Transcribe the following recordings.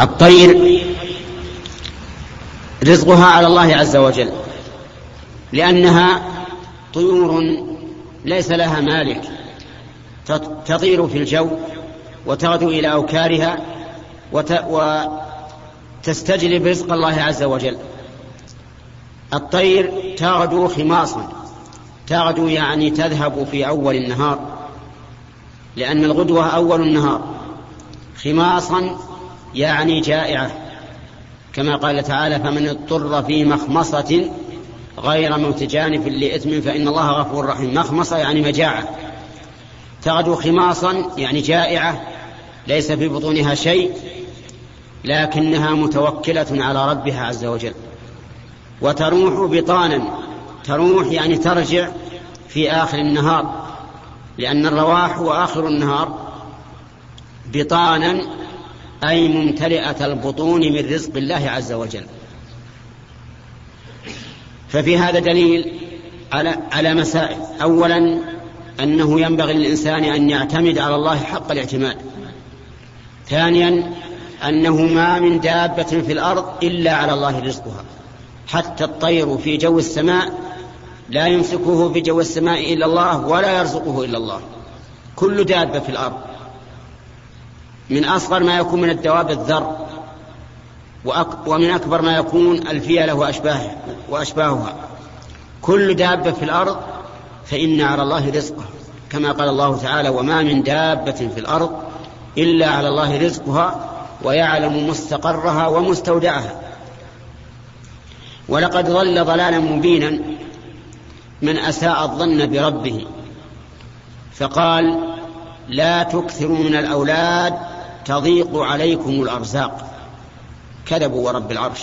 الطير رزقها على الله عز وجل لأنها طيور ليس لها مالك تطير في الجو وتغدو إلى أوكارها وتستجلب رزق الله عز وجل. الطير تغدو خماصا تغدو يعني تذهب في أول النهار لأن الغدوة أول النهار خماصا يعني جائعة. كما قال تعالى فمن اضطر في مخمصة غير موت جانف لإثم فإن الله غفور رحيم. مخمصة يعني مجاعة. تغدو خماصا يعني جائعة ليس في بطونها شيء لكنها متوكلة على ربها عز وجل. وتروح بطانا. تروح يعني ترجع في آخر النهار لأن الرواح هو آخر النهار بطانا أي ممتلئة البطون من رزق الله عز وجل. ففي هذا دليل على على مسائل أولا أنه ينبغي للإنسان أن يعتمد على الله حق الاعتماد. ثانيا أنه ما من دابة في الأرض إلا على الله رزقها. حتى الطير في جو السماء لا يمسكه في جو السماء إلا الله ولا يرزقه إلا الله. كل دابة في الأرض. من أصغر ما يكون من الدواب الذر ومن أكبر ما يكون الفيلة وأشباه وأشباهها. كل دابة في الأرض فإن على الله رزقها كما قال الله تعالى وما من دابة في الأرض إلا على الله رزقها ويعلم مستقرها ومستودعها. ولقد ضل ضلالا مبينا من أساء الظن بربه فقال لا تكثروا من الأولاد تضيق عليكم الأرزاق. كذبوا ورب العرش.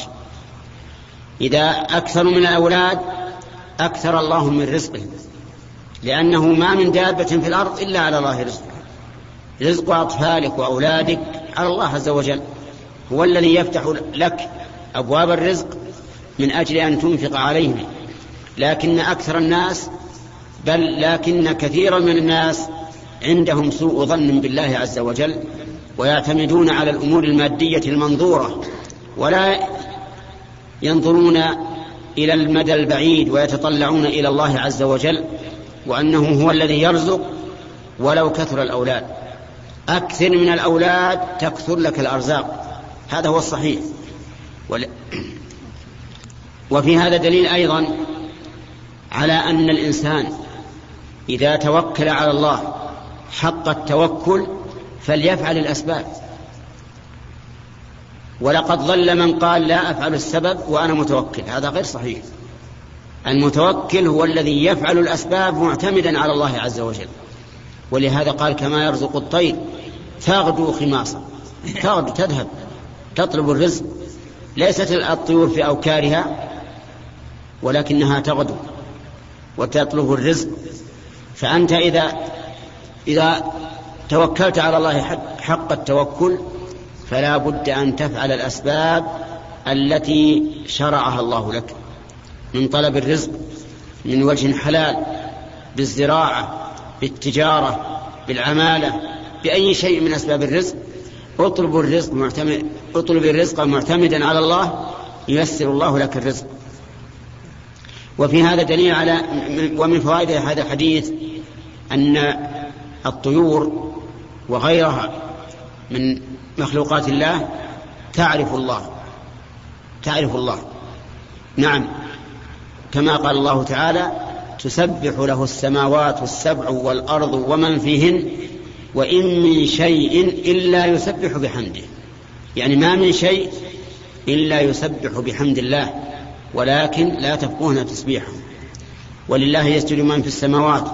إذا أكثروا من الأولاد أكثر الله من رزقهم لأنه ما من دابة في الأرض إلا على الله رزقها رزق أطفالك وأولادك على الله عز وجل. هو الذي يفتح لك أبواب الرزق من أجل أن تنفق عليهم. لكن أكثر الناس بل لكن كثيرا من الناس عندهم سوء ظن بالله عز وجل ويعتمدون على الأمور المادية المنظورة ولا ينظرون إلى المدى البعيد ويتطلعون إلى الله عز وجل وأنه هو الذي يرزق ولو كثر الأولاد. أكثر من الأولاد تكثر لك الأرزاق. هذا هو الصحيح. وفي هذا دليل أيضا على أن الإنسان إذا توكل على الله حق التوكل فليفعل الأسباب. ولقد ضل من قال لا أفعل السبب وأنا متوكل. هذا غير صحيح. المتوكل هو الذي يفعل الأسباب معتمدا على الله عز وجل. ولهذا قال كما يرزق الطير تغدو خماصا. تغدو تذهب تطلب الرزق. ليست الطيور في أوكارها ولكنها تغدو وتطلب الرزق. فأنت إذا إذا توكلت على الله حق التوكل فلا بد أن تفعل الأسباب التي شرعها الله لك. من طلب الرزق من وجه حلال بالزراعة بالتجارة بالعمالة بأي شيء من أسباب الرزق. اطلب الرزق معتمد اطلب الرزق معتمدا على الله ييسر الله لك الرزق. وفي هذا دليل على ومن فوائد هذا الحديث أن الطيور وغيرها من مخلوقات الله تعرف الله تعرف الله. نعم كما قال الله تعالى تسبح له السماوات السبع والأرض ومن فيهن وإن من شيء إلا يسبح بحمده. يعني ما من شيء إلا يسبح بحمد الله ولكن لا تفقهون تسبيحه. ولله يسجد من في السماوات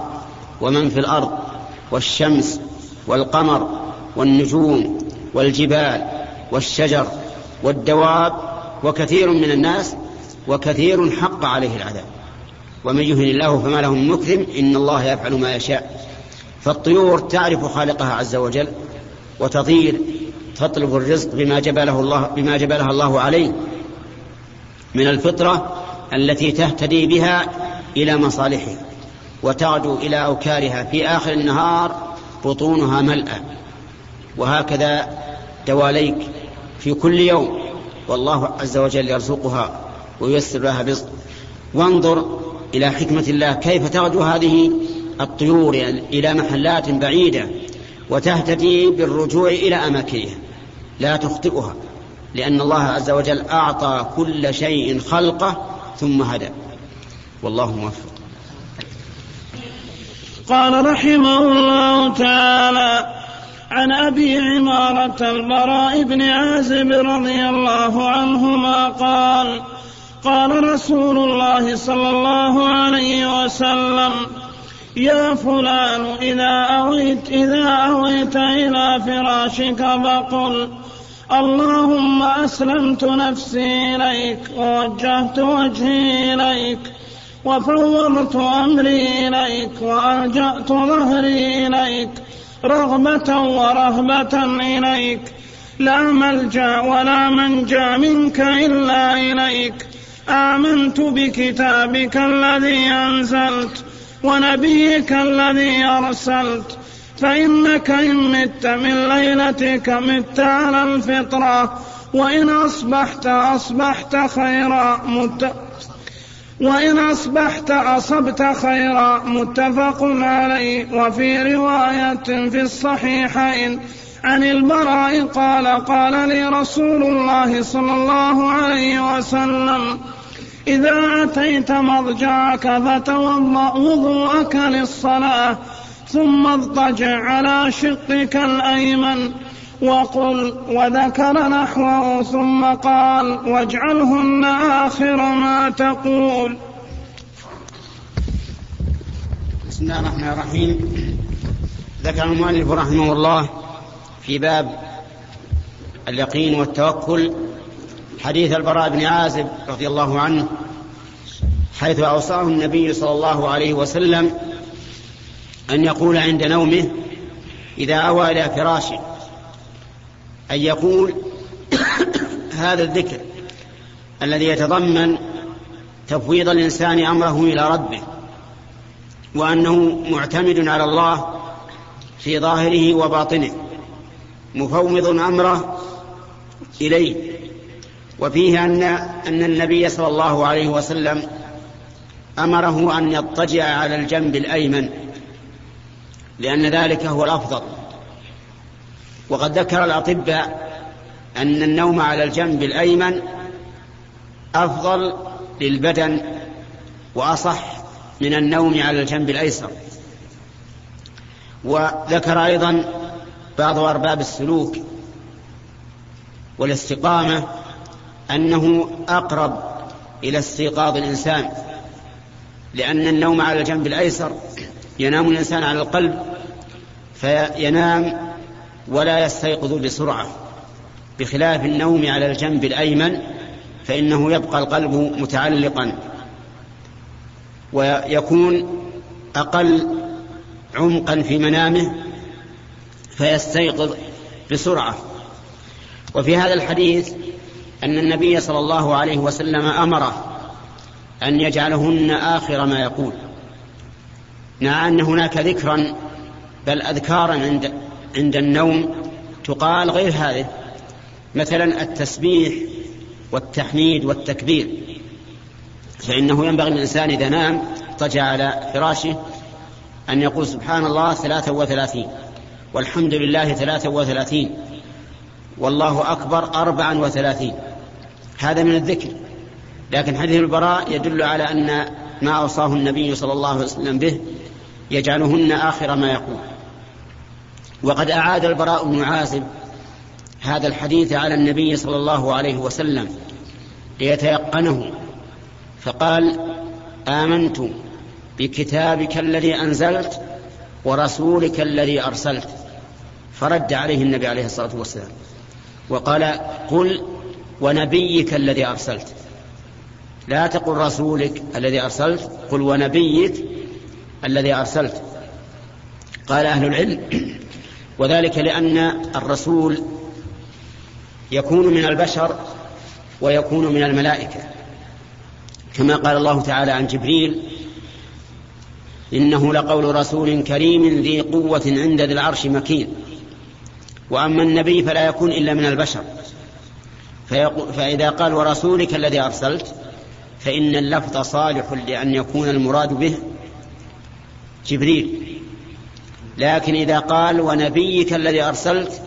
ومن في الأرض والشمس والقمر والنجوم والجبال والشجر والدواب وكثير من الناس وكثير حق عليه العذاب. ومن يهن الله فما له من مكرم إن الله يفعل ما يشاء. فالطيور تعرف خالقها عز وجل وتطير تطلب الرزق بما جبله الله بما جبلها الله عليه من الفطرة التي تهتدي بها إلى مصالحها وتعدو إلى أوكارها في آخر النهار بطونها ملأى وهكذا دواليك في كل يوم. والله عز وجل يرزقها وييسر لها رزق وانظر إلى حكمة الله. كيف تغدو هذه الطيور إلى محلات بعيدة وتهتدي بالرجوع إلى أماكنها. لا تخطئها لأن الله عز وجل أعطى كل شيء خلقه ثم هدى. والله موفق. قال رحمه الله تعالى عن أبي عمارة البراء بن عازب رضي الله عنهما قال قال رسول الله صلى الله عليه وسلم يا فلان إذا أويت إذا أويت إلى فراشك فقل اللهم أسلمت نفسي إليك ووجهت وجهي إليك وفوضت أمري إليك وألجأت ظهري إليك رغبة ورهبة إليك. لا ملجأ ولا منجأ منك إلا إليك. آمنت بكتابك الذي أنزلت ونبيك الذي أرسلت. فإنك إن مت من ليلتك مت على الفطرة وإن أصبحت أصبحت خيرا مت وإن أصبحت أصبت خيرا. متفق عليه. وفي رواية في الصحيحين عن البراء قال قال لي رسول الله صلى الله عليه وسلم إذا أتيت مضجعك فتوضأ وضوءك للصلاة ثم اضطجع على شقك الأيمن وقل وذكر نحوه ثم قال واجعلهن آخر ما تقول. بسم الله الرحمن الرحيم. ذكر المؤلف رحمه الله في باب اليقين والتوكل حديث البراء بن عازب رضي الله عنه حيث أوصاه النبي صلى الله عليه وسلم أن يقول عند نومه إذا أوى إلى فراشه أن يقول هذا الذكر الذي يتضمن تفويض الإنسان أمره إلى ربه وأنه معتمد على الله في ظاهره وباطنه مفوض أمره إليه. وفيه أن أن النبي صلى الله عليه وسلم أمره أن يضطجع على الجنب الأيمن لأن ذلك هو الأفضل. وقد ذكر الأطباء أن النوم على الجنب الأيمن أفضل للبدن وأصح من النوم على الجنب الأيسر. وذكر أيضا بعض أرباب السلوك والاستقامة أنه أقرب إلى استيقاظ الإنسان لأن النوم على الجنب الأيسر ينام الإنسان على القلب فينام ولا يستيقظ بسرعة. بخلاف النوم على الجنب الأيمن فإنه يبقى القلب متعلقا. ويكون أقل عمقا في منامه فيستيقظ بسرعة. وفي هذا الحديث أن النبي صلى الله عليه وسلم أمره أن يجعلهن آخر ما يقول. مع أن هناك ذكرا بل أذكارا عند عند النوم تقال غير هذه. مثلا التسبيح والتحميد والتكبير. فإنه ينبغي للإنسان إذا نام اضطجع على فراشه أن يقول سبحان الله ثلاثة وثلاثين والحمد لله ثلاثة وثلاثين والله أكبر أربعا وثلاثين. هذا من الذكر. لكن حديث البراء يدل على أن ما أوصاه النبي صلى الله عليه وسلم به يجعلهن آخر ما يقول. وقد أعاد البراء بن عازب هذا الحديث على النبي صلى الله عليه وسلم ليتيقنه. فقال آمنت بكتابك الذي أنزلت ورسولك الذي أرسلت. فرد عليه النبي عليه الصلاة والسلام. وقال قل ونبيك الذي أرسلت. لا تقل رسولك الذي أرسلت قل ونبيك الذي أرسلت. قال أهل العلم وذلك لأن الرسول يكون من البشر ويكون من الملائكة. كما قال الله تعالى عن جبريل إنه لقول رسول كريم ذي قوة عند ذي العرش مكين. وأما النبي فلا يكون إلا من البشر. فإذا قال ورسولك الذي أرسلت فإن اللفظ صالح لأن يكون المراد به جبريل. لكن إذا قال ونبيك الذي أرسلت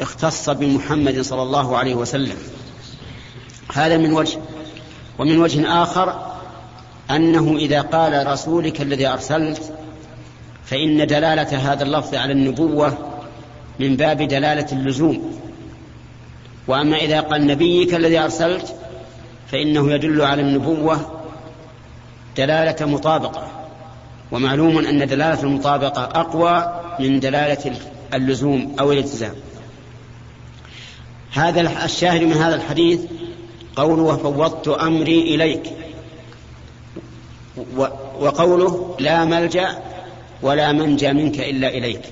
اختص بمحمد صلى الله عليه وسلم. هذا من وجه ومن وجه آخر أنه إذا قال رسولك الذي أرسلت فإن دلالة هذا اللفظ على النبوة من باب دلالة اللزوم. وأما إذا قال نبيك الذي أرسلت فإنه يدل على النبوة دلالة مطابقة. ومعلوم أن دلالة المطابقة أقوى من دلالة اللزوم أو الالتزام. هذا الشاهد من هذا الحديث قوله وفوضت أمري إليك وقوله لا ملجأ ولا منجى منك إلا إليك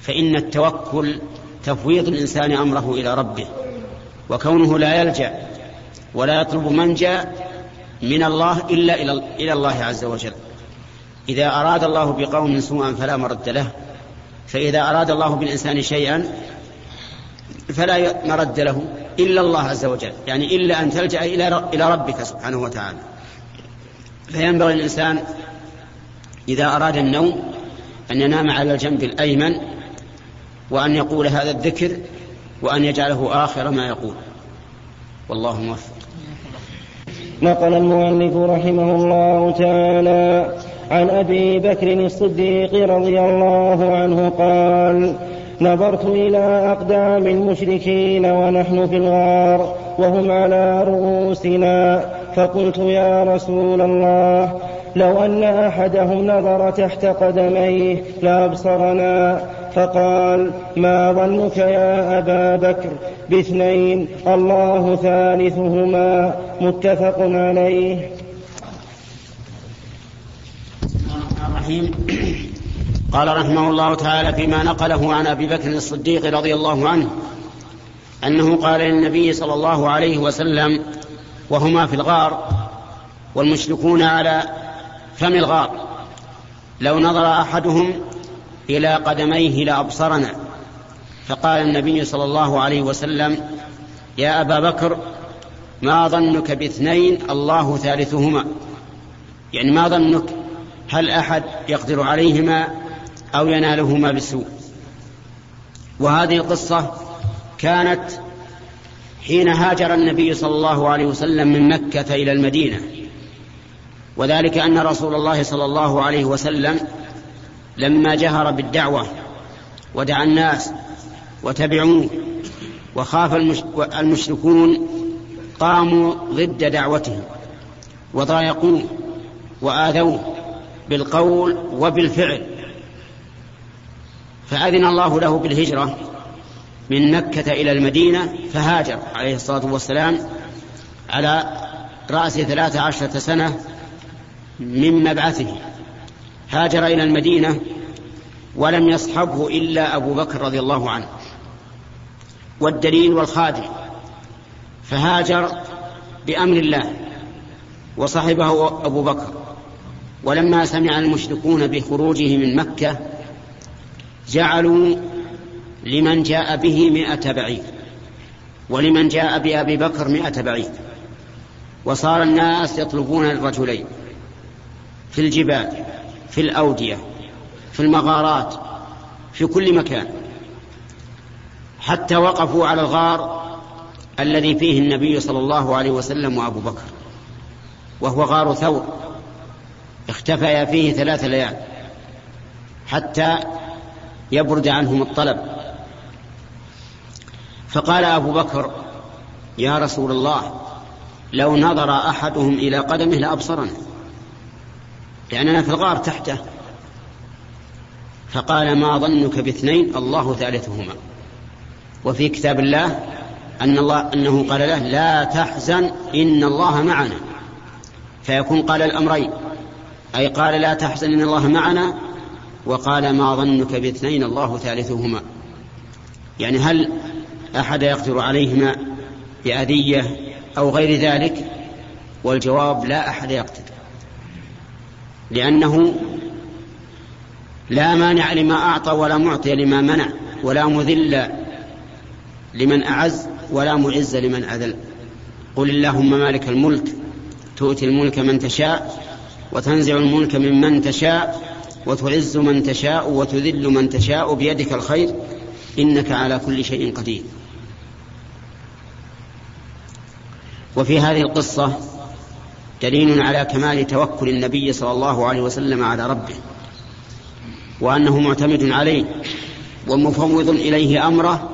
فإن التوكل تفويض الإنسان أمره إلى ربه وكونه لا يلجأ ولا يطلب منجى من الله إلا إلى الله عز وجل. إذا أراد الله بقوم سوءا فلا مرد له. فإذا أراد الله بالإنسان شيئا فلا مرد له إلا الله عز وجل يعني إلا أن تلجأ إلى ربك سبحانه وتعالى. فينبغي الإنسان إذا أراد النوم أن ينام على الجنب الأيمن وأن يقول هذا الذكر وأن يجعله آخر ما يقول. والله موفق. نقل المؤلف رحمه الله تعالى عن أبي بكر الصديق رضي الله عنه قال نظرت إلى أقدام المشركين ونحن في الغار وهم على رؤوسنا فقلت يا رسول الله لو أن أحدهم نظر تحت قدميه لأبصرنا فقال ما ظنك يا أبا بكر؟ باثنين الله ثالثهما. متفق عليه. الرحيم قال رحمه الله تعالى فيما نقله عن أبي بكر الصديق رضي الله عنه أنه قال للنبي صلى الله عليه وسلم وهما في الغار والمشركون على فم الغار لو نظر أحدهم إلى قدميه لأبصرنا. فقال النبي صلى الله عليه وسلم يا أبا بكر ما ظنك باثنين الله ثالثهما؟ يعني ما ظنك؟ هل أحد يقدر عليهما أو ينالهما بالسوء وهذه القصة كانت حين هاجر النبي صلى الله عليه وسلم من مكة إلى المدينة. وذلك أن رسول الله صلى الله عليه وسلم لما جهر بالدعوة ودعا الناس وتبعوه وخاف المشركون قاموا ضد دعوته وضايقوه وآذوه بالقول وبالفعل. فأذن الله له بالهجرة من مكة إلى المدينة فهاجر عليه الصلاة والسلام على رأس ثلاث عشرة سنة من مبعثه. هاجر إلى المدينة ولم يصحبه إلا أبو بكر رضي الله عنه والدليل والخادم فهاجر بأمر الله وصحبه أبو بكر. ولما سمع المشركون بخروجه من مكة جعلوا لمن جاء به مئة بعير ولمن جاء بأبي بكر مئة بعير وصار الناس يطلبون الرجلين في الجبال. في الأودية في المغارات في كل مكان. حتى وقفوا على الغار الذي فيه النبي صلى الله عليه وسلم وأبو بكر وهو غار ثور. اختفيا فيه ثلاث ليال حتى يبرد عنهم الطلب. فقال أبو بكر يا رسول الله لو نظر أحدهم إلى قدمه لابصرنا لأننا في الغار تحته. فقال ما ظنك باثنين الله ثالثهما. وفي كتاب الله أن الله أنه قال له لا تحزن إن الله معنا. فيكون قال الأمرين. أي قال لا تحزن إن الله معنا وقال ما ظنك باثنين الله ثالثهما. يعني هل أحد يقدر عليهما بأذية أو غير ذلك؟ والجواب لا أحد يقدر. لأنه لا مانع لما أعطى ولا معطي لما منع ولا مذل لمن أعز ولا معز لمن أذل. قل اللهم مالك الملك تؤتي الملك من تشاء وتنزع الملك ممن تشاء وتعز من تشاء وتذل من تشاء بيدك الخير إنك على كل شيء قدير. وفي هذه القصة دليل على كمال توكل النبي صلى الله عليه وسلم على ربه وأنه معتمد عليه ومفوض إليه أمره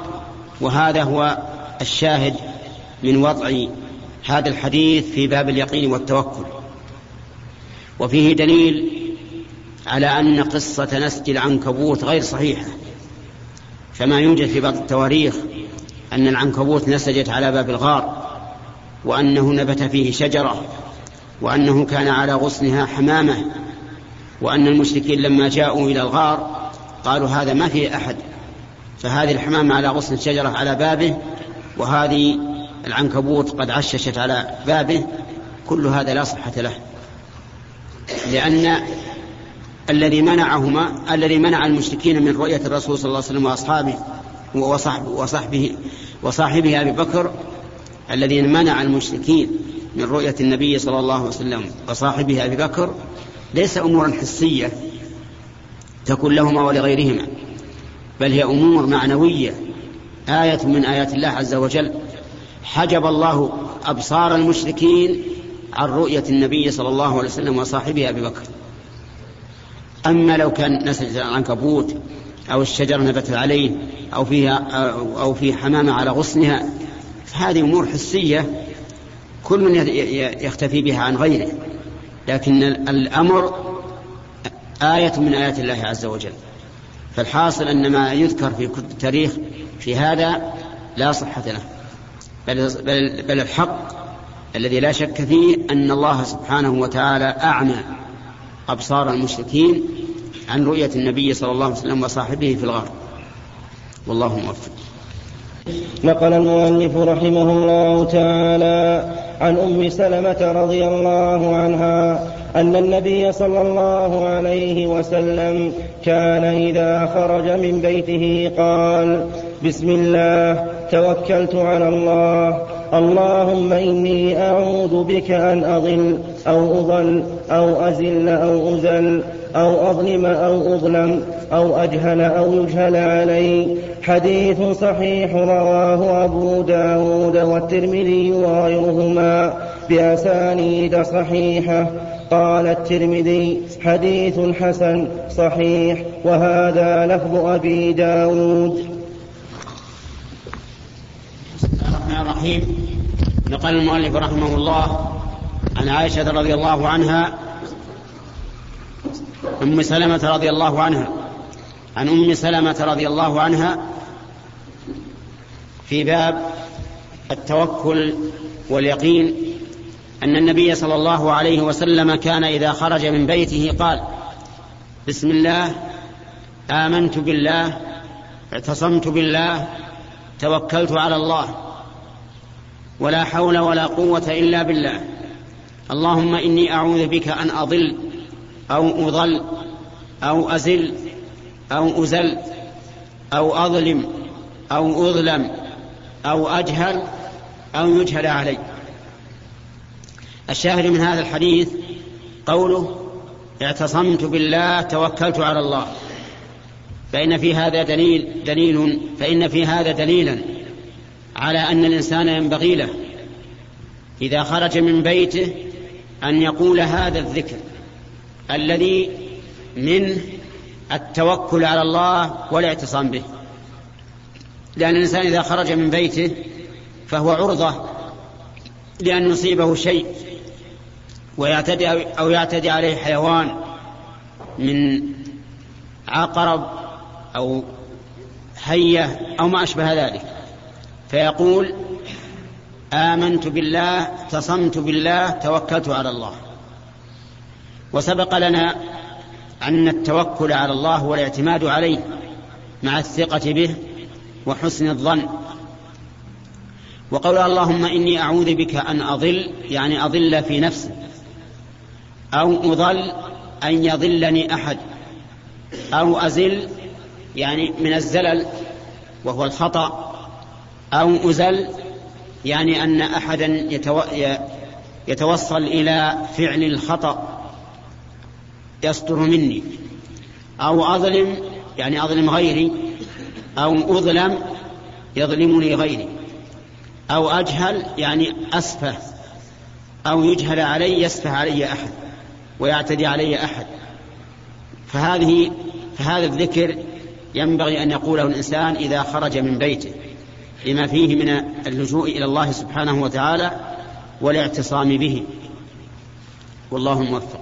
وهذا هو الشاهد من وضع هذا الحديث في باب اليقين والتوكل. وفيه دليل على أن قصة نسج العنكبوت غير صحيحة فما يوجد في بعض التواريخ أن العنكبوت نسجت على باب الغار وأنه نبت فيه شجرة. وأنه كان على غصنها حمامة وأن المشركين لما جاءوا إلى الغار قالوا هذا ما فيه أحد فهذه الحمامة على غصن الشجرة على بابه وهذه العنكبوت قد عششت على بابه كل هذا لا صحة له. لأن الذي منعهما الذي منع المشركين من رؤية الرسول صلى الله عليه وسلم وأصحابه وصحبه وصحبه وصاحبه أبي بكر الذين منع المشركين من رؤية النبي صلى الله عليه وسلم وصاحبه أبي بكر ليس أمورا حسية تكون لهما ولغيرهما بل هي أمور معنوية آية من آيات الله عز وجل حجب الله أبصار المشركين عن رؤية النبي صلى الله عليه وسلم وصاحبه أبي بكر. أما لو كان نسج العنكبوت أو الشجر نبت عليه أو فيها أو في حمامة على غصنها فهذه أمور حسية كل من يختفي بها عن غيره. لكن الأمر آية من آيات الله عز وجل. فالحاصل أن ما يذكر في كتب التاريخ في هذا لا صحة له. بل, بل, بل الحق الذي لا شك فيه أن الله سبحانه وتعالى أعمى أبصار المشركين عن رؤية النبي صلى الله عليه وسلم وصاحبه في الغار. والله موفق. نقل المؤلف رحمه الله تعالى عن أم سلمة رضي الله عنها أن النبي صلى الله عليه وسلم كان إذا خرج من بيته قال بسم الله توكلت على الله اللهم إني أعوذ بك أن أضل أو أضل أو أزل أو أزل أو أظلم أو أظلم أو أجهل أو يجهل علي. حديث صحيح رواه أبو داود والترمذي وغيرهما بأسانيد صحيحة. قال الترمذي حديث حسن صحيح وهذا لفظ أبي داود. الرحمن الرحيم. نقل المؤلف رحمه الله عن عائشة رضي الله عنها أم سلمة رضي الله عنها. عن أم سلمة رضي الله عنها في باب التوكل واليقين أن النبي صلى الله عليه وسلم كان إذا خرج من بيته قال بسم الله آمنت بالله اعتصمت بالله توكلت على الله ولا حول ولا قوة إلا بالله. اللهم إني أعوذ بك أن أضل. أو أضل أو أزل أو أزل أو أظلم أو أظلم أو أجهل أو يجهل علي. الشاهد من هذا الحديث قوله اعتصمت بالله توكلت على الله. فإن في هذا دليل دليل فإن في هذا دليلا على أن الإنسان ينبغي له إذا خرج من بيته أن يقول هذا الذكر. الذي من التوكل على الله والاعتصام به. لأن الإنسان إذا خرج من بيته فهو عرضة لأن يصيبه شيء ويعتدي أو يعتدي عليه حيوان من عقرب أو حية أو ما أشبه ذلك. فيقول آمنت بالله اعتصمت بالله توكلت على الله. وسبق لنا أن التوكل على الله هو الاعتماد عليه مع الثقة به وحسن الظن. وقول اللهم إني أعوذ بك أن أضل يعني أضل في نفسي أو أضل أن يضلني أحد أو أزل يعني من الزلل وهو الخطأ أو أزل يعني أن أحدا يتو... يتوصل إلى فعل الخطأ. يصدر مني. أو أظلم يعني أظلم غيري. أو أظلم يظلمني غيري. أو أجهل يعني أسفه. أو يجهل علي يسفه علي أحد. ويعتدي علي أحد. فهذه فهذا الذكر ينبغي أن يقوله الإنسان إذا خرج من بيته. لما فيه من اللجوء إلى الله سبحانه وتعالى والاعتصام به. والله موفق.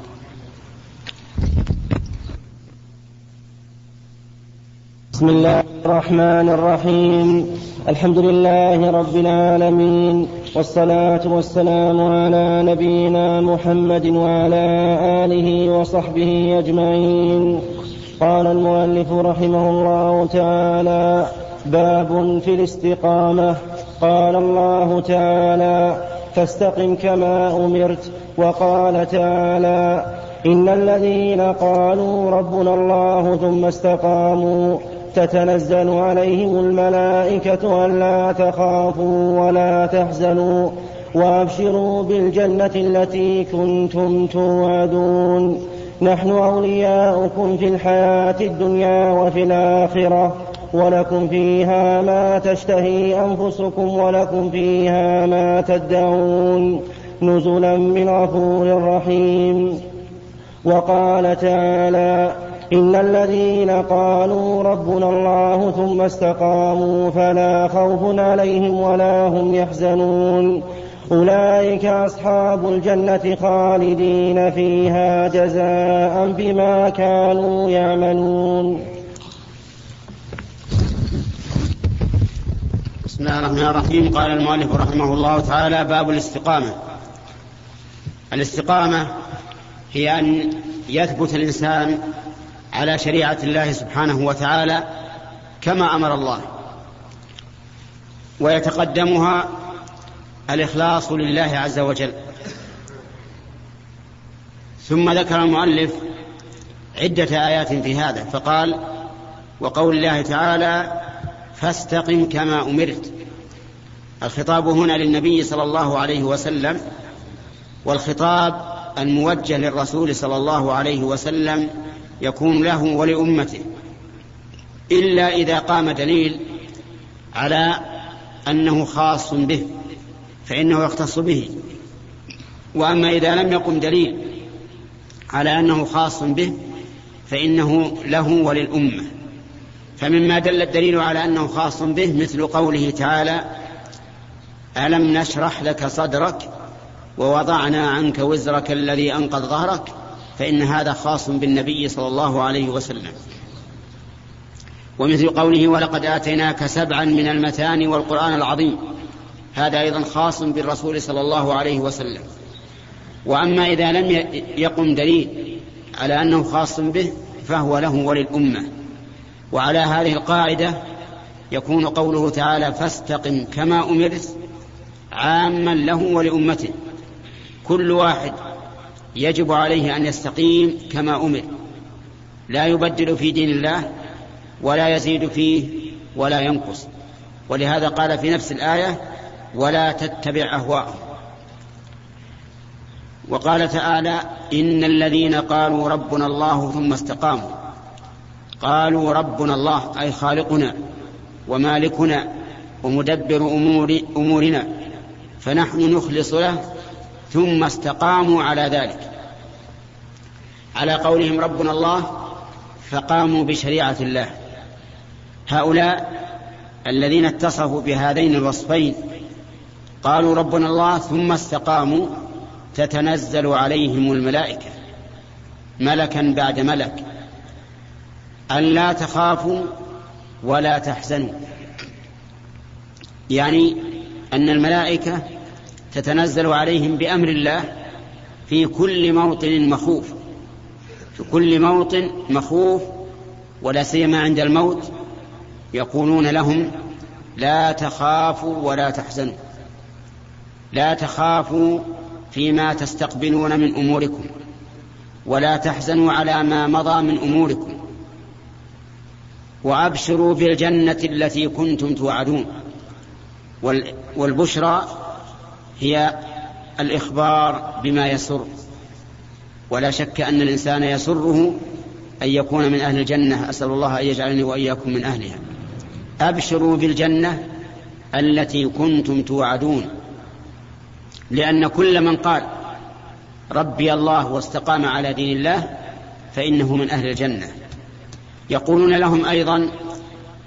بسم الله الرحمن الرحيم. الحمد لله رب العالمين والصلاة والسلام على نبينا محمد وعلى آله وصحبه أجمعين. قال المؤلف رحمه الله تعالى باب في الاستقامة. قال الله تعالى فاستقم كما أمرت. وقال تعالى إن الذين قالوا ربنا الله ثم استقاموا تتنزل عليهم الملائكة ألا تخافوا ولا تحزنوا وأبشروا بالجنة التي كنتم توعدون. نحن أولياؤكم في الحياة الدنيا وفي الآخرة ولكم فيها ما تشتهي أنفسكم ولكم فيها ما تدعون. نزلا من غفور رحيم. وقال تعالى إن الذين قالوا ربنا الله ثم استقاموا فلا خوف عليهم ولا هم يحزنون. أولئك أصحاب الجنة خالدين فيها جزاء بما كانوا يعملون. بسم الله الرحمن الرحيم. قال المؤلف رحمه الله تعالى باب الاستقامة. الاستقامة هي أن يثبت الإنسان على شريعة الله سبحانه وتعالى كما أمر الله. ويتقدمها الإخلاص لله عز وجل. ثم ذكر المؤلف عدة آيات في هذا فقال وقول الله تعالى فاستقم كما أمرت. الخطاب هنا للنبي صلى الله عليه وسلم والخطاب الموجه للرسول صلى الله عليه وسلم يكون له ولأمته إلا إذا قام دليل على أنه خاص به فإنه يختص به. وأما إذا لم يقم دليل على أنه خاص به فإنه له وللأمة. فمما دل الدليل على أنه خاص به مثل قوله تعالى ألم نشرح لك صدرك ووضعنا عنك وزرك الذي أنقض ظهرك؟ فإن هذا خاص بالنبي صلى الله عليه وسلم. ومثل قوله ولقد آتيناك سبعا من المثاني والقرآن العظيم. هذا أيضا خاص بالرسول صلى الله عليه وسلم. وأما إذا لم يقم دليل على أنه خاص به فهو له وللأمة. وعلى هذه القاعدة يكون قوله تعالى فاستقم كما أمرت عاما له ولأمته. كل واحد يجب عليه أن يستقيم كما أمر. لا يبدل في دين الله ولا يزيد فيه ولا ينقص. ولهذا قال في نفس الآية ولا تتبع أهواءهم. وقال تعالى إن الذين قالوا ربنا الله ثم استقاموا قالوا ربنا الله أي خالقنا ومالكنا ومدبر أمور أمورنا فنحن نخلص له ثم استقاموا على ذلك. على قولهم ربنا الله فقاموا بشريعة الله. هؤلاء الذين اتصفوا بهذين الوصفين قالوا ربنا الله ثم استقاموا تتنزل عليهم الملائكة ملكا بعد ملك. أن لا تخافوا ولا تحزنوا. يعني أن الملائكة تتنزل عليهم بأمر الله في كل موطن مخوف. في كل موطن مخوف ولا سيما عند الموت يقولون لهم لا تخافوا ولا تحزنوا. لا تخافوا فيما تستقبلون من أموركم ولا تحزنوا على ما مضى من أموركم. وأبشروا بالجنة التي كنتم توعدون. والبشرى هي الإخبار بما يسر. ولا شك أن الإنسان يسره أن يكون من أهل الجنة. أسأل الله أن يجعلني وإياكم من أهلها. أبشروا بالجنة التي كنتم توعدون. لأن كل من قال ربي الله واستقام على دين الله فإنه من أهل الجنة. يقولون لهم أيضا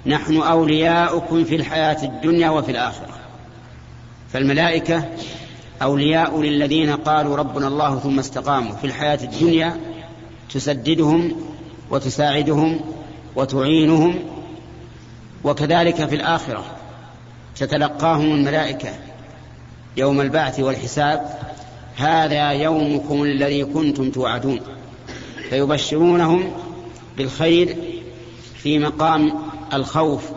نحن أولياؤكم في الحياة الدنيا وفي الآخرة. فالملائكة أولياء للذين قالوا ربنا الله ثم استقاموا في الحياة الدنيا تسددهم وتساعدهم وتعينهم وكذلك في الآخرة تتلقاهم الملائكة يوم البعث والحساب هذا يومكم الذي كنتم توعدون فيبشرونهم بالخير في مقام الخوف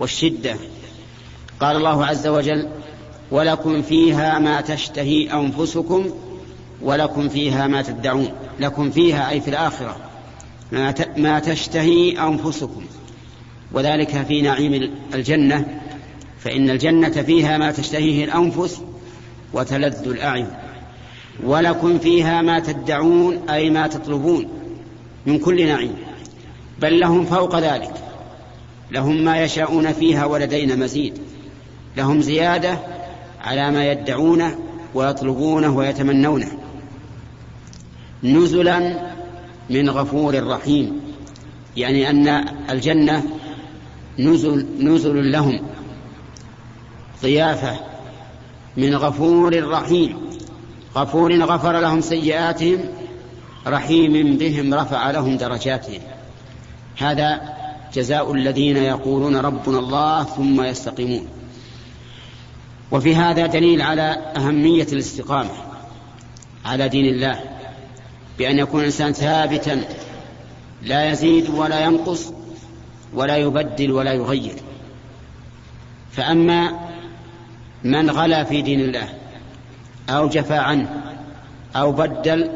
والشدة. قال الله عز وجل ولكم فيها ما تشتهي أنفسكم ولكم فيها ما تدعون. لكم فيها أي في الآخرة ما تشتهي أنفسكم. وذلك في نعيم الجنة. فإن الجنة فيها ما تشتهيه الأنفس وتلذ الأعين. ولكم فيها ما تدعون أي ما تطلبون من كل نعيم. بل لهم فوق ذلك. لهم ما يشاءون فيها ولدينا مزيد. لهم زيادة على ما يدعونه ويطلبونه ويتمنونه. نزلا من غفور رحيم يعني أن الجنة نزل, نزل لهم. ضيافة من غفور رحيم غفور غفر لهم سيئاتهم رحيم بهم رفع لهم درجاتهم. هذا جزاء الذين يقولون ربنا الله ثم يستقيمون. وفي هذا دليل على أهمية الاستقامة على دين الله بأن يكون الإنسان ثابتا لا يزيد ولا ينقص ولا يبدل ولا يغير. فأما من غلا في دين الله أو جفى عنه أو بدل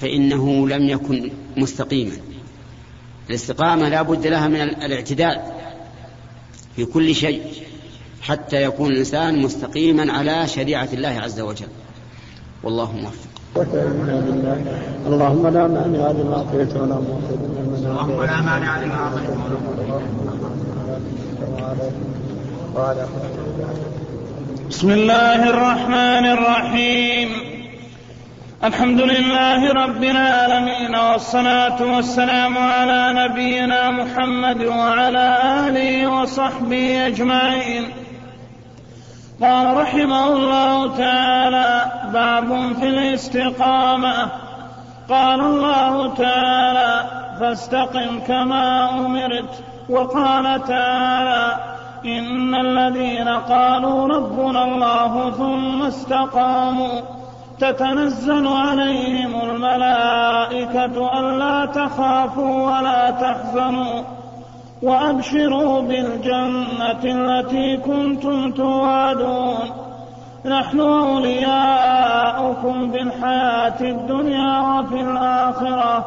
فإنه لم يكن مستقيما. الاستقامة لا بد لها من الاعتدال في كل شيء. حتى يكون الإنسان مستقيما على شريعة الله عز وجل. والله موفق. اللهم لا مانع لما اعطيت ولا معطي اللهم لا مانع لما اعطيت ولا بسم الله الرحمن الرحيم. الحمد لله رب العالمين والصلاة والسلام على نبينا محمد وعلى آله وصحبه أجمعين. قال رحمه الله تعالى باب في الاستقامة. قال الله تعالى فاستقم كما أمرت. وقال تعالى إن الذين قالوا ربنا الله ثم استقاموا تتنزل عليهم الملائكة ألا تخافوا ولا تحزنوا. وأبشروا بالجنة التي كنتم توعدون. نحن أولياؤكم بالحياة الدنيا وفي الآخرة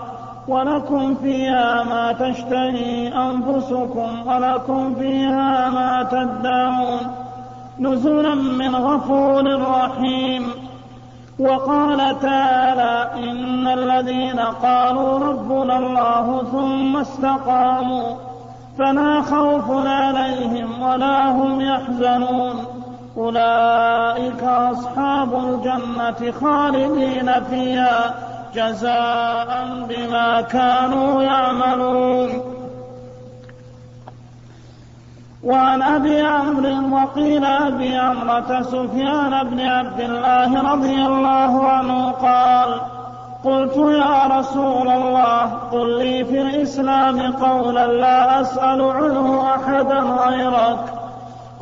ولكم فيها ما تشتهي أنفسكم ولكم فيها ما تدعون. نزلا من غفور رحيم. وقال تعالى إن الذين قالوا ربنا الله ثم استقاموا. فلا خوف عليهم ولا هم يحزنون. أولئك أصحاب الجنة خالدين فيها جزاء بما كانوا يعملون. وعن أبي عمرو وقيل أبي عمرة سفيان بن عبد الله رضي الله عنه قال قلت يا رسول الله قل لي في الإسلام قولا لا أسأل عنه أحدا غيرك.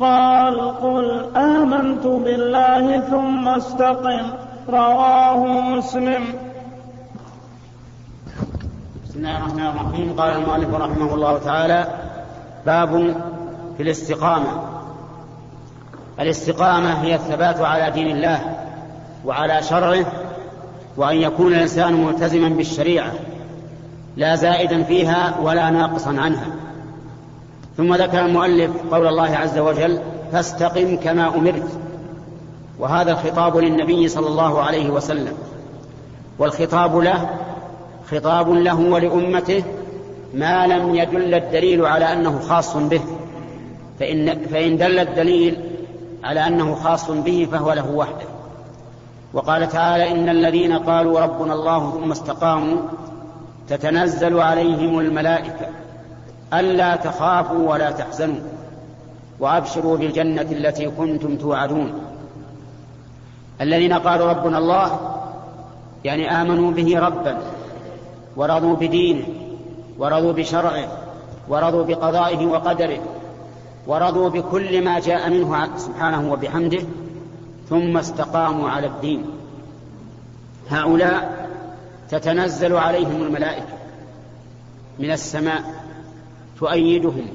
قال قل آمنت بالله ثم استقم. رواه مسلم. بسم الله الرحمن الرحيم. قال المؤلف رحمه الله تعالى باب في الاستقامة. الاستقامة هي الثبات على دين الله وعلى شرعه وأن يكون الإنسان ملتزما بالشريعة لا زائدا فيها ولا ناقصا عنها. ثم ذكر المؤلف قول الله عز وجل فاستقم كما أمرت وهذا الخطاب للنبي صلى الله عليه وسلم. والخطاب له خطاب له ولأمته ما لم يدل الدليل على أنه خاص به. فإن, فإن دل الدليل على أنه خاص به فهو له وحده. وقال تعالى إن الذين قالوا ربنا الله ثم استقاموا تتنزل عليهم الملائكة ألا تخافوا ولا تحزنوا وأبشروا بالجنة التي كنتم توعدون. الذين قالوا ربنا الله يعني آمنوا به ربا ورضوا بدينه ورضوا بشرعه ورضوا بقضائه وقدره ورضوا بكل ما جاء منه سبحانه وبحمده ثم استقاموا على الدين. هؤلاء تتنزل عليهم الملائكة من السماء تؤيدهم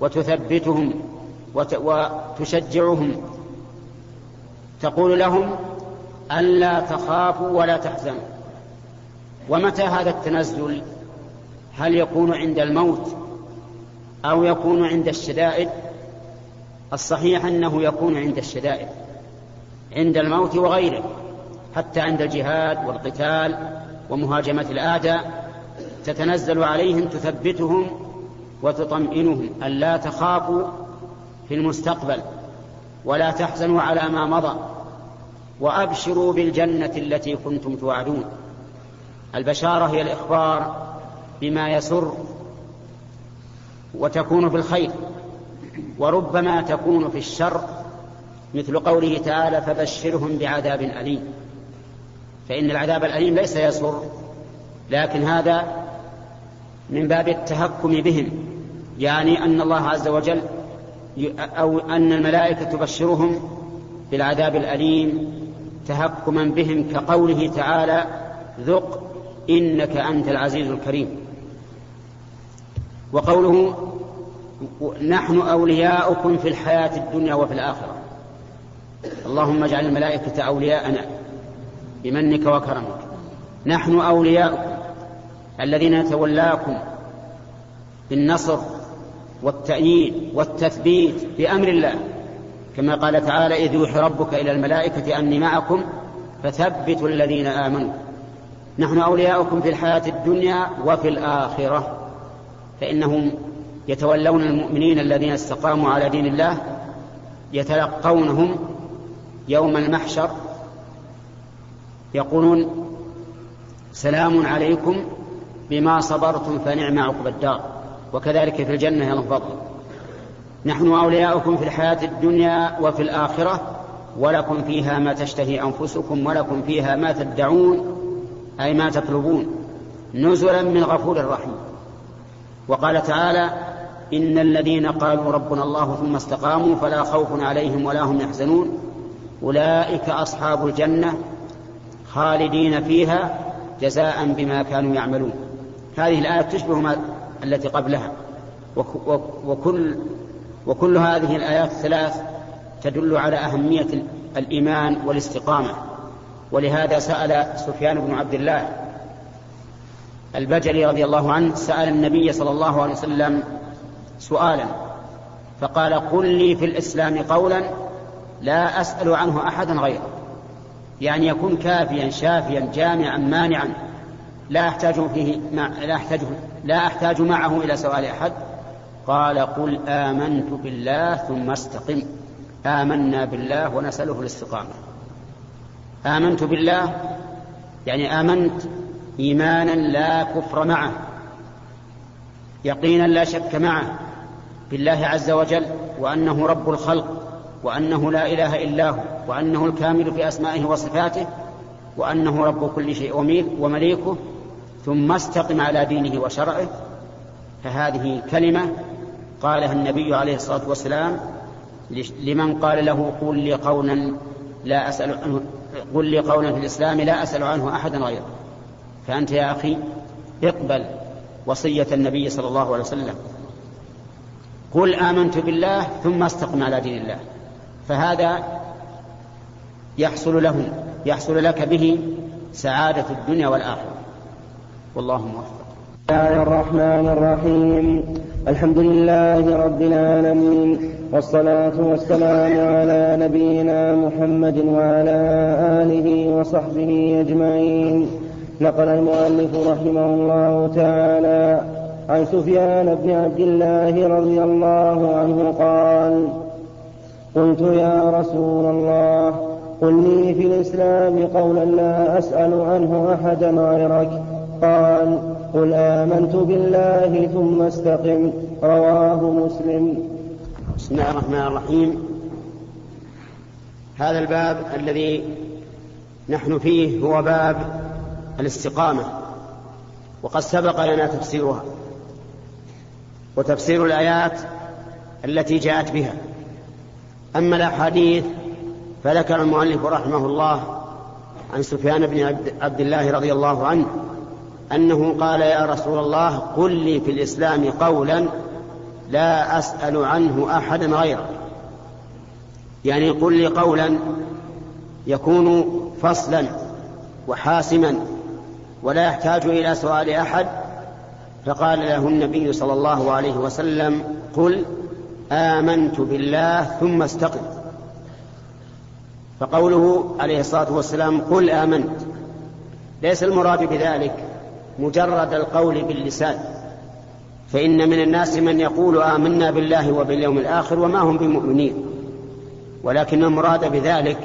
وتثبتهم وتشجعهم. تقول لهم ألا تخافوا ولا تحزنوا. ومتى هذا التنزل؟ هل يكون عند الموت أو يكون عند الشدائد؟ الصحيح أنه يكون عند الشدائد. عند الموت وغيره حتى عند الجهاد والقتال ومهاجمة الأعداء تتنزل عليهم تثبتهم وتطمئنهم ألا تخافوا في المستقبل ولا تحزنوا على ما مضى وأبشروا بالجنة التي كنتم توعدون. البشارة هي الإخبار بما يسر وتكون في الخير وربما تكون في الشر. مثل قوله تعالى فبشرهم بعذاب أليم. فإن العذاب الأليم ليس يسر لكن هذا من باب التهكم بهم يعني أن الله عز وجل أو أن الملائكة تبشرهم بالعذاب الأليم تهكما بهم كقوله تعالى ذق إنك أنت العزيز الكريم. وقوله نحن أولياؤكم في الحياة الدنيا وفي الآخرة. اللهم اجعل الملائكة أولياءنا بمنك وكرمك. نحن أولياؤكم الذين يتولاكم بالنصر والتأييد والتثبيت بأمر الله. كما قال تعالى إذ يوحي ربك إلى الملائكة أني معكم فثبتوا الذين آمنوا. نحن أولياؤكم في الحياة الدنيا وفي الآخرة. فإنهم يتولون المؤمنين الذين استقاموا على دين الله يتلقونهم يوم المحشر يقولون سلام عليكم بما صبرتم فنعم عقب الدار وكذلك في الجنة يا فضل. نحن أولياؤكم في الحياة الدنيا وفي الآخرة ولكم فيها ما تشتهي أنفسكم ولكم فيها ما تدعون أي ما تطلبون. نزلا من غفور رحيم. وقال تعالى إن الذين قالوا ربنا الله ثم استقاموا فلا خوف عليهم ولا هم يحزنون. أولئك أصحاب الجنة خالدين فيها جزاء بما كانوا يعملون. هذه الآية تشبه ما التي قبلها. وكل وكل هذه الآيات الثلاث تدل على أهمية الإيمان والاستقامة. ولهذا سأل سفيان بن عبد الله البجلي رضي الله عنه سأل النبي صلى الله عليه وسلم سؤالا فقال قل لي في الإسلام قولا لا أسأل عنه أحدا غيره. يعني يكون كافيا شافيا جامعا مانعا. لا أحتاج فيه مع لا أحتاج لا أحتاج معه إلى سؤال أحد. قال قل آمنت بالله ثم استقم. آمنا بالله ونسأله الاستقامة. آمنت بالله؟ يعني آمنت إيمانا لا كفر معه. يقينا لا شك معه. بالله عز وجل وأنه رب الخلق. وأنه لا إله إلا هو وأنه الكامل في أسمائه وصفاته وأنه رب كل شيء ومليكه ثم استقم على دينه وشرعه. فهذه كلمة قالها النبي عليه الصلاة والسلام لمن قال له قل لي قولا لا أسأل عنه قل لي قولا في الإسلام لا أسأل عنه أحدا غيره. فأنت يا أخي اقبل وصية النبي صلى الله عليه وسلم. قل آمنت بالله ثم استقم على دين الله. فهذا يحصل له يحصل لك به سعادة الدنيا والآخرة. والله موفق. بسم الله الرحمن الرحيم. الحمد لله رب العالمين والصلاة والسلام على نبينا محمد وعلى آله وصحبه أجمعين. نقل المؤلف رحمه الله تعالى عن سفيان بن عبد الله رضي الله عنه قال قلت يا رسول الله قل لي في الإسلام قولا لا أسأل عنه أحدا غيرك. قال قل آمنت بالله ثم استقم. رواه مسلم. بسم الله الرحمن الرحيم. هذا الباب الذي نحن فيه هو باب الاستقامة وقد سبق لنا تفسيرها وتفسير الآيات التي جاءت بها. أما الأحاديث فذكر المؤلف رحمه الله عن سفيان بن عبد الله رضي الله عنه أنه قال يا رسول الله قل لي في الإسلام قولا لا أسأل عنه أحدا غيرك يعني قل لي قولا يكون فصلا وحاسما ولا يحتاج إلى سؤال أحد فقال له النبي صلى الله عليه وسلم قل آمنت بالله ثم استقم. فقوله عليه الصلاة والسلام قل آمنت. ليس المراد بذلك مجرد القول باللسان. فإن من الناس من يقول آمنا بالله وباليوم الآخر وما هم بمؤمنين. ولكن المراد بذلك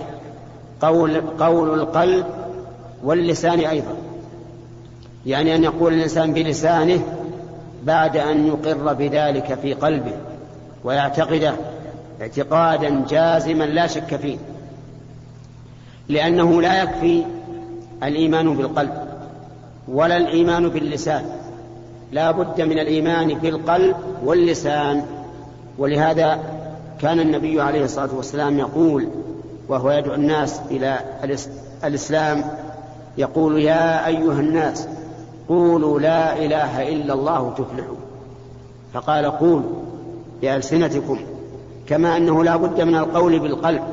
قول, قول القلب واللسان أيضا. يعني أن يقول الإنسان بلسانه بعد أن يقر بذلك في قلبه. ويعتقده اعتقادا جازما لا شك فيه لأنه لا يكفي الإيمان بالقلب ولا الإيمان باللسان. لا بد من الإيمان بالقلب واللسان. ولهذا كان النبي عليه الصلاة والسلام يقول وهو يدعو الناس إلى الإسلام يقول يا أيها الناس قولوا لا إله إلا الله تفلحوا. فقال قولوا بألسنتكم كما أنه لا بد من القول بالقلب.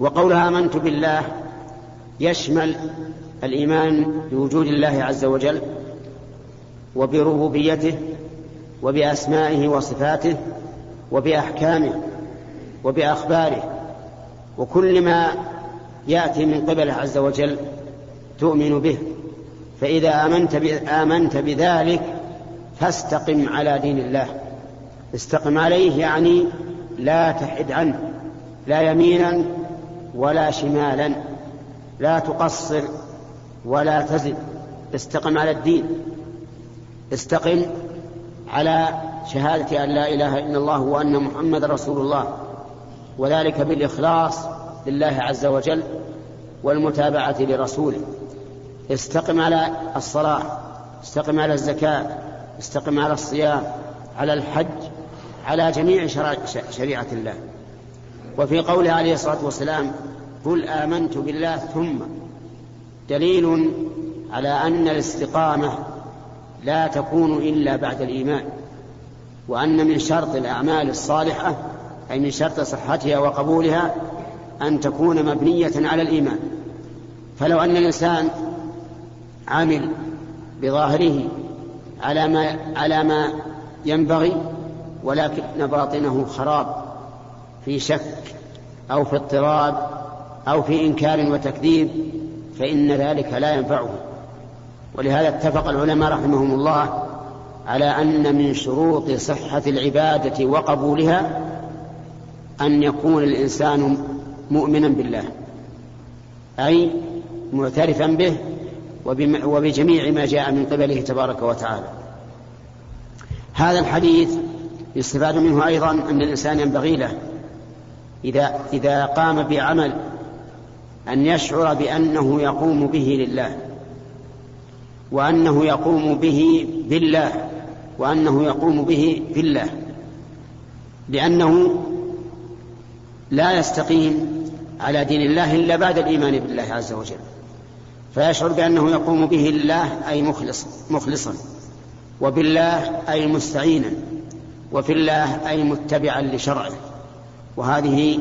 وقولها آمنت بالله يشمل الإيمان بوجود الله عز وجل وبربوبيته وبأسمائه وصفاته وبأحكامه وبأخباره. وكل ما يأتي من قبله عز وجل تؤمن به. فإذا آمنت آمنت بذلك فاستقم على دين الله. استقم عليه يعني لا تحد عنه لا يمينا ولا شمالا لا تقصر ولا تزد استقم على الدين. استقم على شهادة أن لا إله إلا الله وأن محمد رسول الله. وذلك بالإخلاص لله عز وجل والمتابعة لرسوله. استقم على الصلاة استقم على الزكاة استقم على الصيام على الحج على جميع شريعة الله. وفي قوله عليه الصلاة والسلام قل آمنت بالله ثم دليل على أن الاستقامة لا تكون إلا بعد الإيمان وأن من شرط الأعمال الصالحة أي من شرط صحتها وقبولها أن تكون مبنية على الإيمان. فلو أن الإنسان عمل بظاهره على ما على ما ينبغي ولكن باطنه خراب في شك أو في اضطراب أو في إنكار وتكذيب فإن ذلك لا ينفعه. ولهذا اتفق العلماء رحمهم الله على أن من شروط صحة العبادة وقبولها أن يكون الإنسان مؤمنا بالله أي معترفا به وبجميع ما جاء من قبله تبارك وتعالى. هذا الحديث يستفاد منه أيضا أن الإنسان ينبغي له إذا, إذا قام بعمل أن يشعر بأنه يقوم به لله وأنه يقوم به بالله وأنه يقوم به بالله لأنه لا يستقيم على دين الله إلا بعد الإيمان بالله عز وجل فيشعر بأنه يقوم به لله أي مخلص مخلصا وبالله أي مستعينا. وفي الله أي متبعا لشرعه. وهذه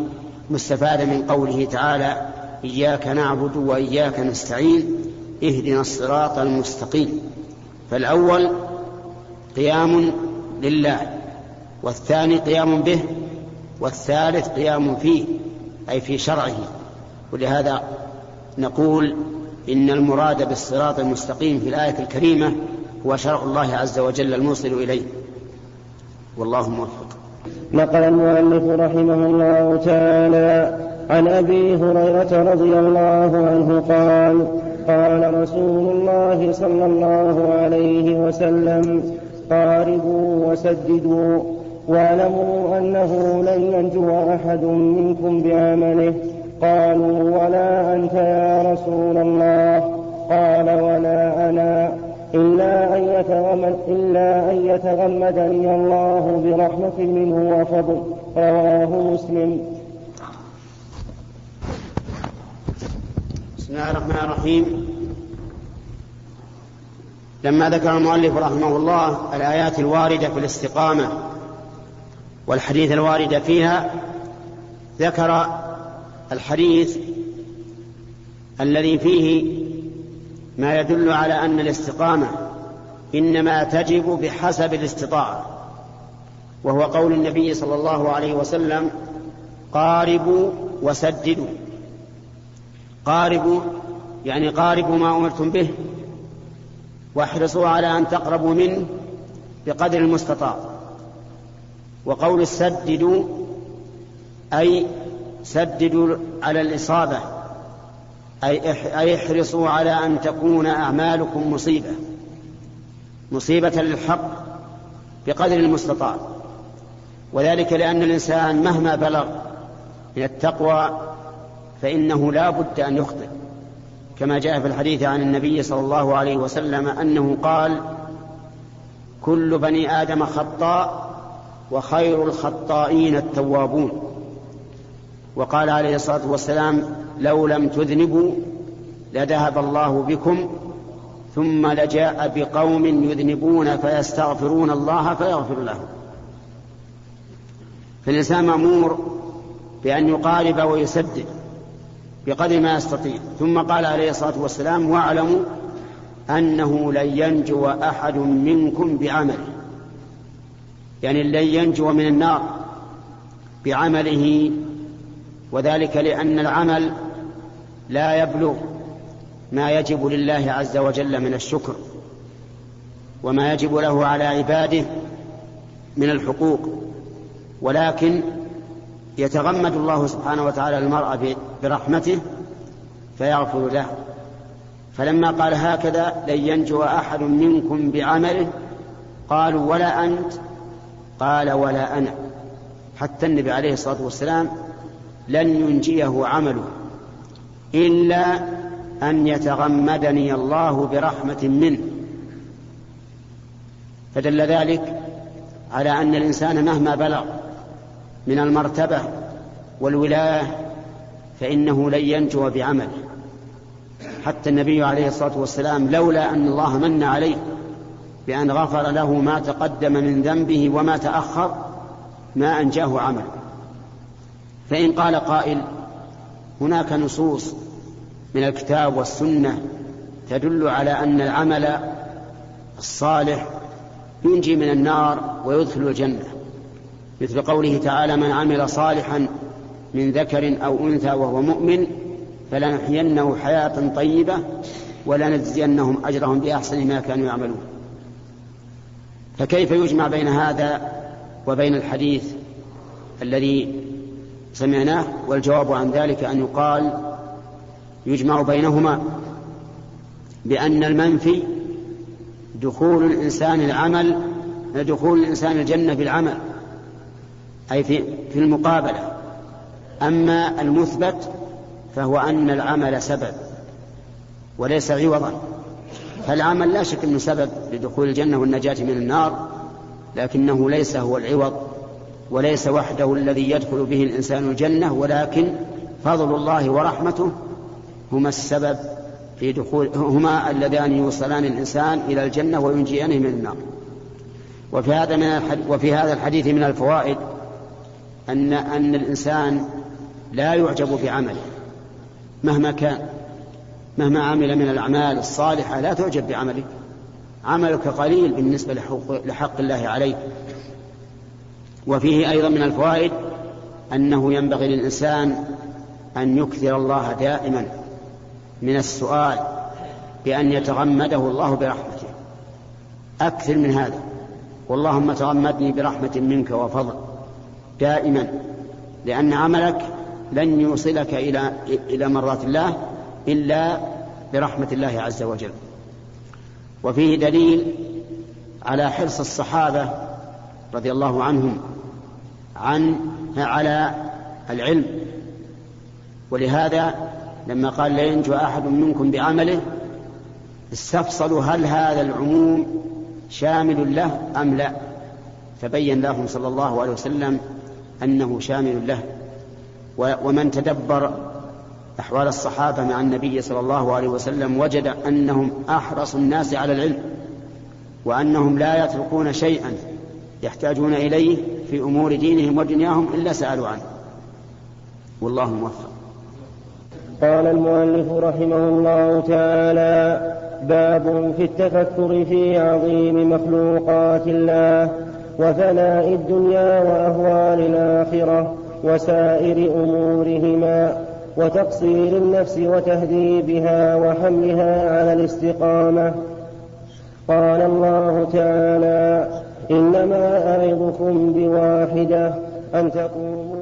مستفادة من قوله تعالى إياك نعبد وإياك نستعين اهدنا الصراط المستقيم. فالأول قيام لله والثاني قيام به والثالث قيام فيه أي في شرعه. ولهذا نقول إن المراد بالصراط المستقيم في الآية الكريمة هو شرع الله عز وجل الموصل إليه. والله موفق. نقل المؤلف رحمه الله تعالى عن أبي هريرة رضي الله عنه قال قال رسول الله صلى الله عليه وسلم قاربوا وسددوا واعلموا أنه لن ينجو أحد منكم بعمله. قالوا ولا أنت يا رسول الله. قال ولا أنا. إلا أن يتغمد إلا أن يتغمدني الله برحمة منه وفضل رواه مسلم. بسم الله الرحمن الرحيم. لما ذكر المؤلف رحمه الله الآيات الواردة في الاستقامة والحديث الوارد فيها ذكر الحديث الذي فيه ما يدل على أن الاستقامة إنما تجب بحسب الاستطاعة وهو قول النبي صلى الله عليه وسلم قاربوا وسددوا. قاربوا يعني قاربوا ما أمرتم به واحرصوا على أن تقربوا منه بقدر المستطاع. وقول السددوا أي سددوا على الإصابة أي احرصوا على أن تكون أعمالكم مصيبة. مصيبة للحق بقدر المستطاع. وذلك لأن الإنسان مهما بلغ من التقوى فإنه لا بد أن يخطئ. كما جاء في الحديث عن النبي صلى الله عليه وسلم أنه قال كل بني آدم خطاء وخير الخطائين التوابون. وقال عليه الصلاة والسلام لو لم تذنبوا لذهب الله بكم ثم لجاء بقوم يذنبون فيستغفرون الله فيغفر لهم. فالإنسان مأمور بأن يقارب ويسدد بقدر ما يستطيع. ثم قال عليه الصلاة والسلام واعلموا أنه لن ينجو أحد منكم بعمله. يعني لن ينجو من النار بعمله وذلك لأن العمل لا يبلغ ما يجب لله عز وجل من الشكر وما يجب له على عباده من الحقوق ولكن يتغمد الله سبحانه وتعالى المرء برحمته فيغفر له. فلما قال هكذا لن ينجو أحد منكم بعمله قالوا ولا أنت؟ قال ولا أنا. حتى النبي عليه الصلاة والسلام لن ينجيه عمله. إلا أن يتغمدني الله برحمة منه. فدل ذلك على أن الإنسان مهما بلغ من المرتبة والولاية فإنه لن ينجو بعمله. حتى النبي عليه الصلاة والسلام لولا أن الله من عليه بأن غفر له ما تقدم من ذنبه وما تأخر ما أنجاه عمله. فإن قال قائل هناك نصوص من الكتاب والسنة تدل على أن العمل الصالح ينجي من النار ويدخل الجنة مثل قوله تعالى من عمل صالحا من ذكر أو أنثى وهو مؤمن فلنحيينه حياة طيبة ولنجزينهم أجرهم بأحسن ما كانوا يعملون. فكيف يجمع بين هذا وبين الحديث الذي سمعناه والجواب عن ذلك أن يقال يجمع بينهما بأن المنفي دخول الإنسان العمل دخول الإنسان الجنة بالعمل أي في في المقابلة. أما المثبت فهو أن العمل سبب وليس عوضا. فالعمل لا شك إنه سبب لدخول الجنة والنجاة من النار لكنه ليس هو العوض. وليس وحده الذي يدخل به الإنسان الجنة ولكن فضل الله ورحمته هما السبب في دخول هما اللذان يوصلان الإنسان إلى الجنة وينجيانه من النار. وفي هذا من وفي هذا الحديث من الفوائد أن أن الإنسان لا يعجب بعمله مهما كان مهما عمل من الأعمال الصالحة لا تعجب بعملك عملك قليل بالنسبة لحق, لحق الله عليك. وفيه أيضا من الفوائد أنه ينبغي للإنسان أن يكثر الله دائما من السؤال بأن يتغمده الله برحمته. أكثر من هذا. واللهم تغمدني برحمة منك وفضل. دائما. لأن عملك لن يوصلك إلى إلى مرات الله إلا برحمة الله عز وجل. وفيه دليل على حرص الصحابة رضي الله عنهم عن على العلم. ولهذا لما قال لا ينجو أحد منكم بعمله استفصلوا هل هذا العموم شامل له أم لا. فبين لهم صلى الله عليه وسلم أنه شامل له. ومن تدبر أحوال الصحابة مع النبي صلى الله عليه وسلم وجد أنهم أحرص الناس على العلم وأنهم لا يتركون شيئا. يحتاجون إليه في أمور دينهم ودنياهم إلا سألوا عنه. والله موفق. قال المؤلف رحمه الله تعالى باب في التفكر في عظيم مخلوقات الله وفناء الدنيا وأهوال الآخرة وسائر أمورهما وتقصير النفس وتهذيبها وحملها على الاستقامة. قال الله تعالى إنما أعظكم بواحدة أن تقوموا